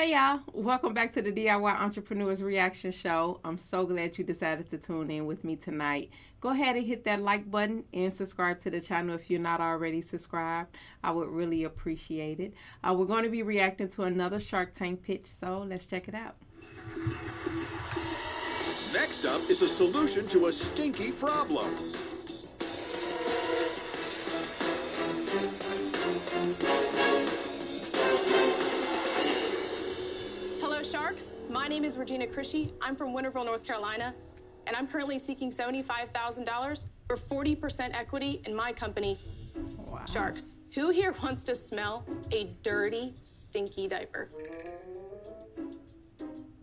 Hey y'all, welcome back to the DIY Entrepreneurs Reaction Show. I'm so glad you decided to tune in with me tonight. Go ahead and hit that like button and subscribe to the channel if you're not already subscribed. I would really appreciate it. Uh, we're going to be reacting to another Shark Tank pitch, so let's check it out. Next up is a solution to a stinky problem. Is Regina Krishy. I'm from Winterville, North Carolina, and I'm currently seeking $75,000 for 40% equity in my company, wow. Sharks. Who here wants to smell a dirty, stinky diaper?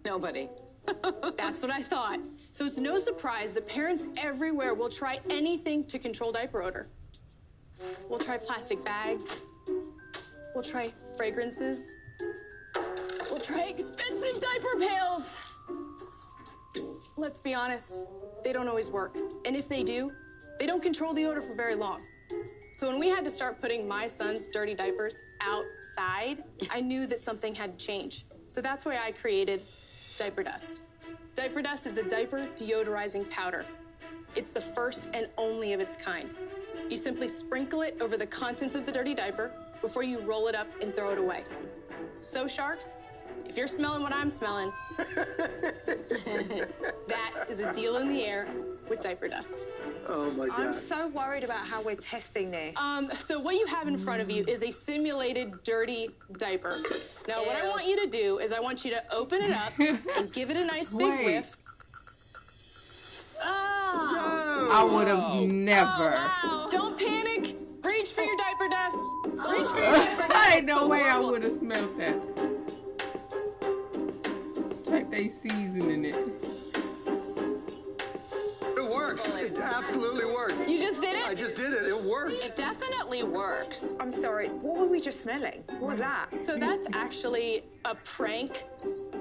Nobody. That's what I thought. So it's no surprise that parents everywhere will try anything to control diaper odor. We'll try plastic bags. We'll try fragrances. Try expensive diaper pails. Let's be honest, they don't always work. And if they do, they don't control the odor for very long. So when we had to start putting my son's dirty diapers outside, I knew that something had to change. So that's why I created Diaper Dust. Diaper Dust is a diaper deodorizing powder. It's the first and only of its kind. You simply sprinkle it over the contents of the dirty diaper before you roll it up and throw it away. So, sharks, if you're smelling what I'm smelling, that is a deal in the air with diaper dust. Oh my God. I'm so worried about how we're testing this. Um, so what you have in front of you is a simulated dirty diaper. Now, Ew. what I want you to do is I want you to open it up and give it a nice big Wait. whiff. Oh. I would have never. Oh, wow. Don't panic. Reach for your diaper dust. Reach for your diaper dust. I Ain't no way I would have smelled that like they seasoning it. It works. It absolutely works. You just did it? I just did it. It worked. It definitely works. I'm sorry. What were we just smelling? What was that? So that's actually a prank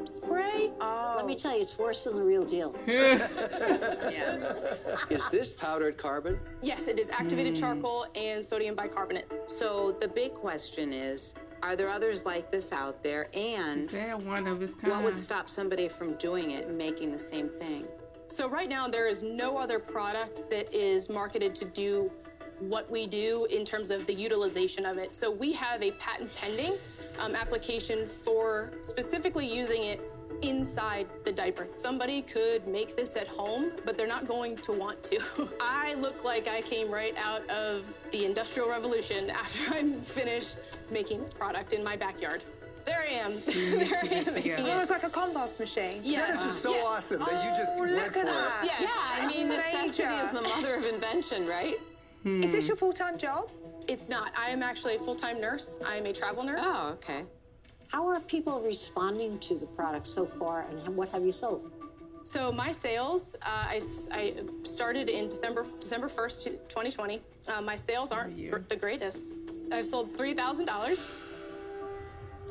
spray. Oh. Let me tell you, it's worse than the real deal. yeah. Is this powdered carbon? Yes, it is activated mm. charcoal and sodium bicarbonate. So the big question is, are there others like this out there? And one of his kind. what would stop somebody from doing it and making the same thing? So right now there is no other product that is marketed to do what we do in terms of the utilization of it. So we have a patent pending um, application for specifically using it inside the diaper. Somebody could make this at home, but they're not going to want to. I look like I came right out of the Industrial Revolution after I'm finished making this product in my backyard. There I am. there I am. It it's like a compost machine. Yeah. That is just so yeah. awesome that you just oh, went for that. it. Yes. Yeah, I mean, necessity is the mother of invention, right? Hmm. Is this your full-time job? It's not. I am actually a full-time nurse. I am a travel nurse. Oh, okay. How are people responding to the product so far, and what have you sold? So my sales, uh, I, I, started in December December 1st, 2020. Uh, my sales aren't the greatest. I've sold $3,000.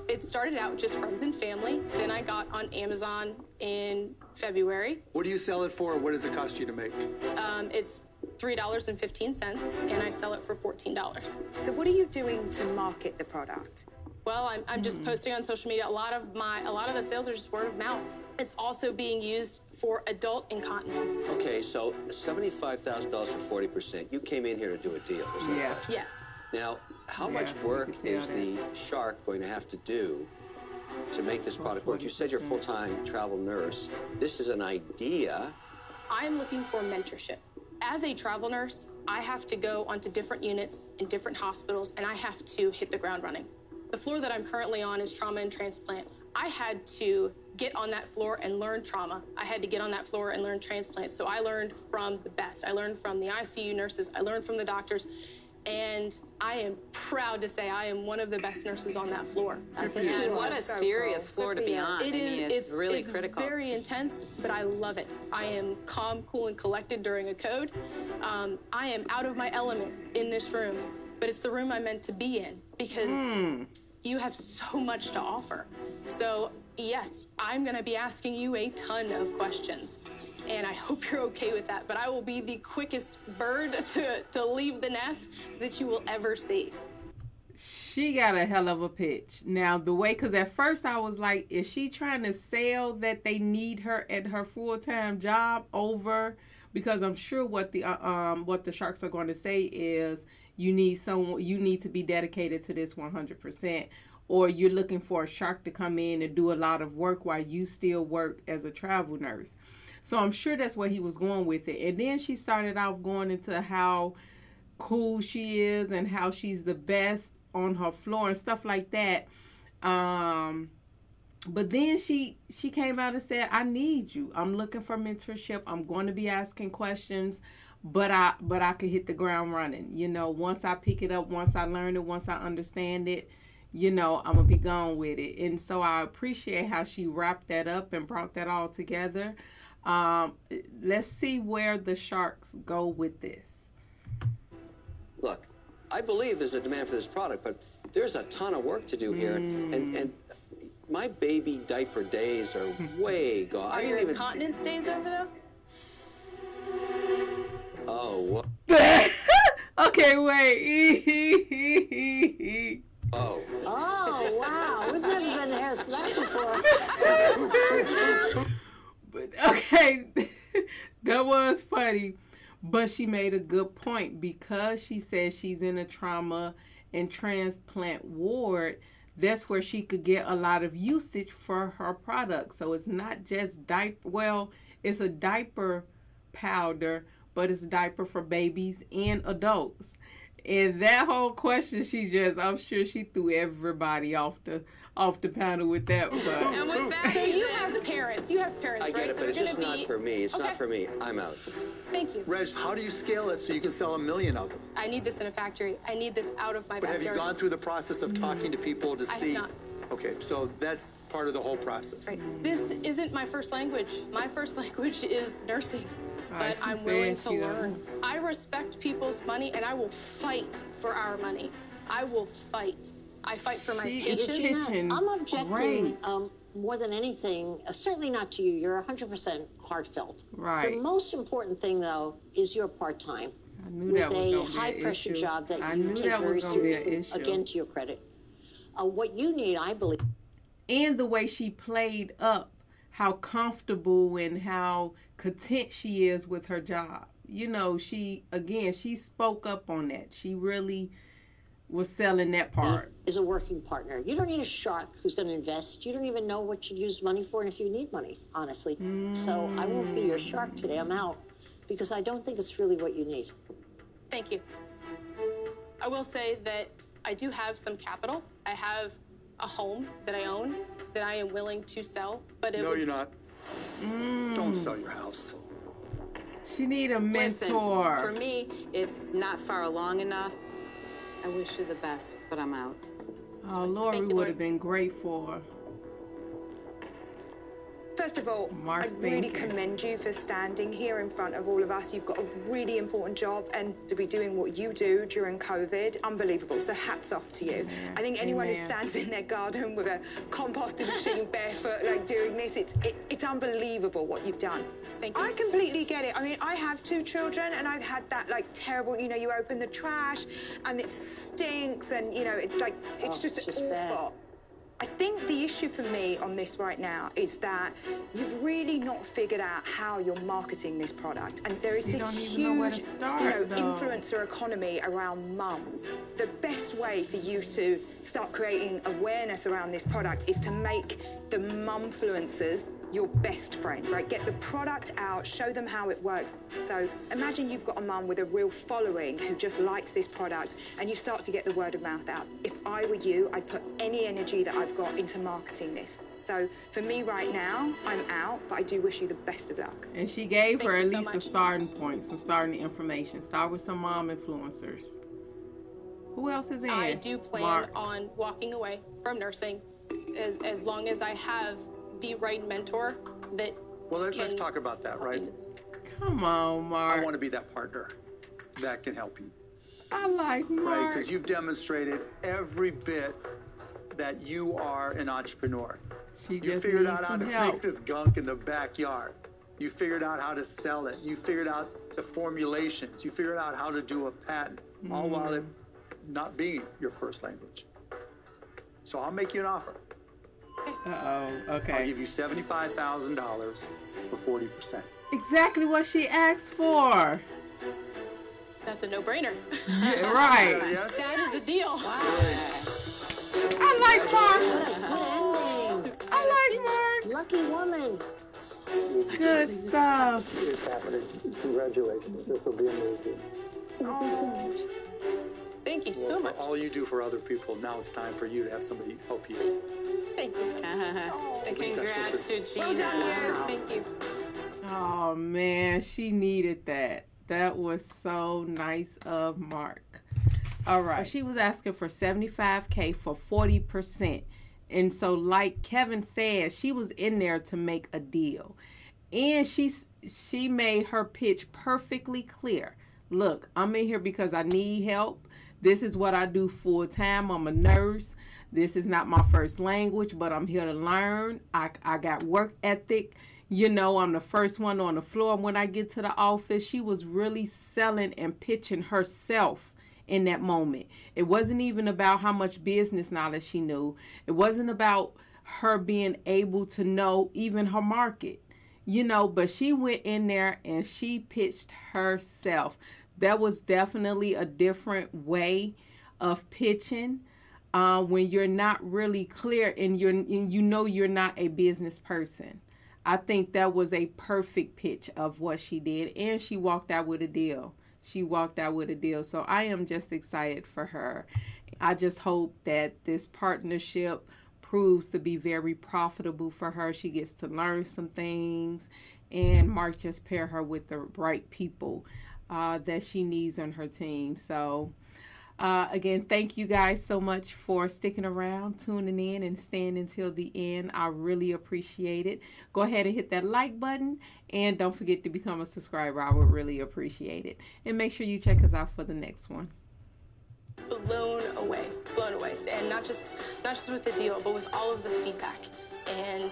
It started out just friends and family. Then I got on Amazon in February. What do you sell it for? What does it cost you to make? Um, it's $3.15 and I sell it for $14. So what are you doing to market the product? Well, I'm, I'm just mm. posting on social media. A lot of my, a lot of the sales are just word of mouth. It's also being used for adult incontinence. Okay, so $75,000 for 40%. You came in here to do a deal. Yeah. Yes. Now, how yeah, much work is the shark going to have to do to make this product work? You said you're a full-time travel nurse. This is an idea. I'm looking for mentorship. As a travel nurse, I have to go onto different units in different hospitals, and I have to hit the ground running. The floor that I'm currently on is trauma and transplant. I had to get on that floor and learn trauma. I had to get on that floor and learn transplant. So I learned from the best. I learned from the ICU nurses, I learned from the doctors, and I am proud to say I am one of the best nurses on that floor. And what a serious floor to be on. It is. I mean, it's, it's, really it's critical. very intense, but I love it. I am calm, cool, and collected during a code. Um, I am out of my element in this room, but it's the room I'm meant to be in because. Mm you have so much to offer. So, yes, I'm going to be asking you a ton of questions. And I hope you're okay with that. But I will be the quickest bird to, to leave the nest that you will ever see. she got a hell of a pitch. Now the way, because at first I was like, is she trying to sell that they need her at her full time job over? Because I'm sure what the uh, um what the sharks are going to say is you need someone you need to be dedicated to this 100 percent or you're looking for a shark to come in and do a lot of work while you still work as a travel nurse. So I'm sure that's where he was going with it. And then she started off going into how cool she is and how she's the best on her floor and stuff like that. Um, but then she she came out and said, "I need you. I'm looking for mentorship. I'm going to be asking questions." but I but I could hit the ground running. You know, once I pick it up, once I learn it, once I understand it, you know, I'm gonna be gone with it. And so I appreciate how she wrapped that up and brought that all together. Um, let's see where the sharks go with this. Look, I believe there's a demand for this product, but there's a ton of work to do here, Mm. and and my baby diaper days are way gone. Are I your even. incontinence days over though? Oh, what? okay, wait. Oh. Oh, wow. We've never been to hair select before. but okay, that But she made a good point because she says she's in a trauma and transplant ward. That's where she could get a lot of usage for her product. So it's not just diaper. Well, it's a diaper powder, but it's diaper for babies and adults. And that whole question, she just, I'm sure she threw everybody off the off the panel with that. But And with that, parents. You have parents, I get right? it, but that it's just gonna not for me. It's Okay. not for me. I'm out. Thank you. Reg, how do you scale it so you can sell a million of them? I need this in a factory. I need this out of my But have you gone through the process of talking to people to I have see? not. Okay, so that's part of the whole process. Right. This isn't my first language. My first language is nursing. But I'm willing to she learn. I respect people's money and I will fight for our money. I will fight. I fight for my She patients. You know, Kitchen, I'm objecting great. um, more than anything, uh, certainly not to you. You're 100% heartfelt. Right. The most important thing, though, is your part time. I knew with that was a high pressure issue. job that I you knew take that very gonna be an seriously. Again, to your credit. Uh, what you need, I believe, and the way she played up how comfortable and how content she is with her job. You know, she again, she spoke up on that. She really was selling that part. is a working partner. You don't need a shark who's going to invest. You don't even know what you'd use money for and if you need money, honestly. So I won't be your shark today. I'm out because I don't think it's really what you need. Thank you. I will say that I do have some capital. I have a home that I own that I am willing to sell, but it No, would- you're not. Mm. Don't sell your house. She need a Listen, mentor. for me, it's not far along enough. I wish you the best, but I'm out. oh, Lori would have been great for her. First of all, Mark, I really you. commend you for standing here in front of all of us. You've got a really important job, and to be doing what you do during COVID, unbelievable. So hats off to you. I think anyone who stands in their garden with a composting machine barefoot, like doing this, it's it, it's unbelievable what you've done. Thank you. I completely get it. I mean, I have two children, and I've had that like terrible. You know, you open the trash, and it stinks, and you know, it's like it's Oh, just, it's just awful. bad. I think the issue for me on this right now is that you've really not figured out how you're marketing this product, and there is You this huge, know start, you know, though. influencer economy around mums. The best way for you to start creating awareness around this product is to make the mumfluencers your best friend, right? Get the product out, show them how it works. So imagine you've got a mum with a real following who just likes this product and you start to get the word of mouth out. If I were you, I'd put any energy that I've got into marketing this. So for me right now, I'm out, but I do wish you the best of luck. And she gave Thank her you at so least a starting point, some starting information. Start with some mom influencers. Who else is in? I do plan Mark. on walking away from nursing as, as long as I have the right mentor that Well, let, let's talk about that, right? help me with this. Come on, Mark. I want to be that partner that can help you, I like Mark. right? Because you've demonstrated every bit that you are an entrepreneur. she You just figured needs out how to help. make this gunk in the backyard. You figured out how to sell it. You figured out the formulations. You figured out how to do a patent, all while it mm. not being your first language. So I'll make you an offer. Uh oh. Okay. I'll give you $75,000 for 40%. Exactly what she asked for. That's a no-brainer. Yeah, right. Yes? that is a deal. I like Mark. What a good ending. I like Mark. Lucky woman. Good stuff. It's happening. Congratulations. This will be amazing. Thank you so For much. all you do for other people, now it's time for you to have somebody help you. Thank you. Scott. Oh. Congrats to Gina. Thank you. Oh man, she needed that. That was so nice of Mark. All right. She was asking for 75K for 40%. And so, like Kevin said, she was in there to make a deal. And she, she made her pitch perfectly clear. Look, I'm in here because I need help. This is what I do full time. I'm a nurse. This is not my first language, but I'm here to learn. I, I got work ethic. You know, I'm the first one on the floor. When I get to the office, she was really selling and pitching herself in that moment. It wasn't even about how much business knowledge she knew, it wasn't about her being able to know even her market, you know, but she went in there and she pitched herself. That was definitely a different way of pitching. Uh, when you're not really clear and you're and you know you're not a business person. I think that was a perfect pitch of what she did, and she walked out with a deal. She walked out with a deal. So I am just excited for her. I just hope that this partnership proves to be very profitable for her. She gets to learn some things, and Mark just pair her with the right people uh, that she needs on her team. So. Uh, again, thank you guys so much for sticking around, tuning in, and staying until the end. I really appreciate it. Go ahead and hit that like button, and don't forget to become a subscriber. I would really appreciate it. And make sure you check us out for the next one. blown away, blown away, and not just not just with the deal, but with all of the feedback and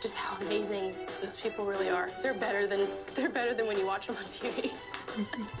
just how amazing those people really are. They're better than they're better than when you watch them on TV.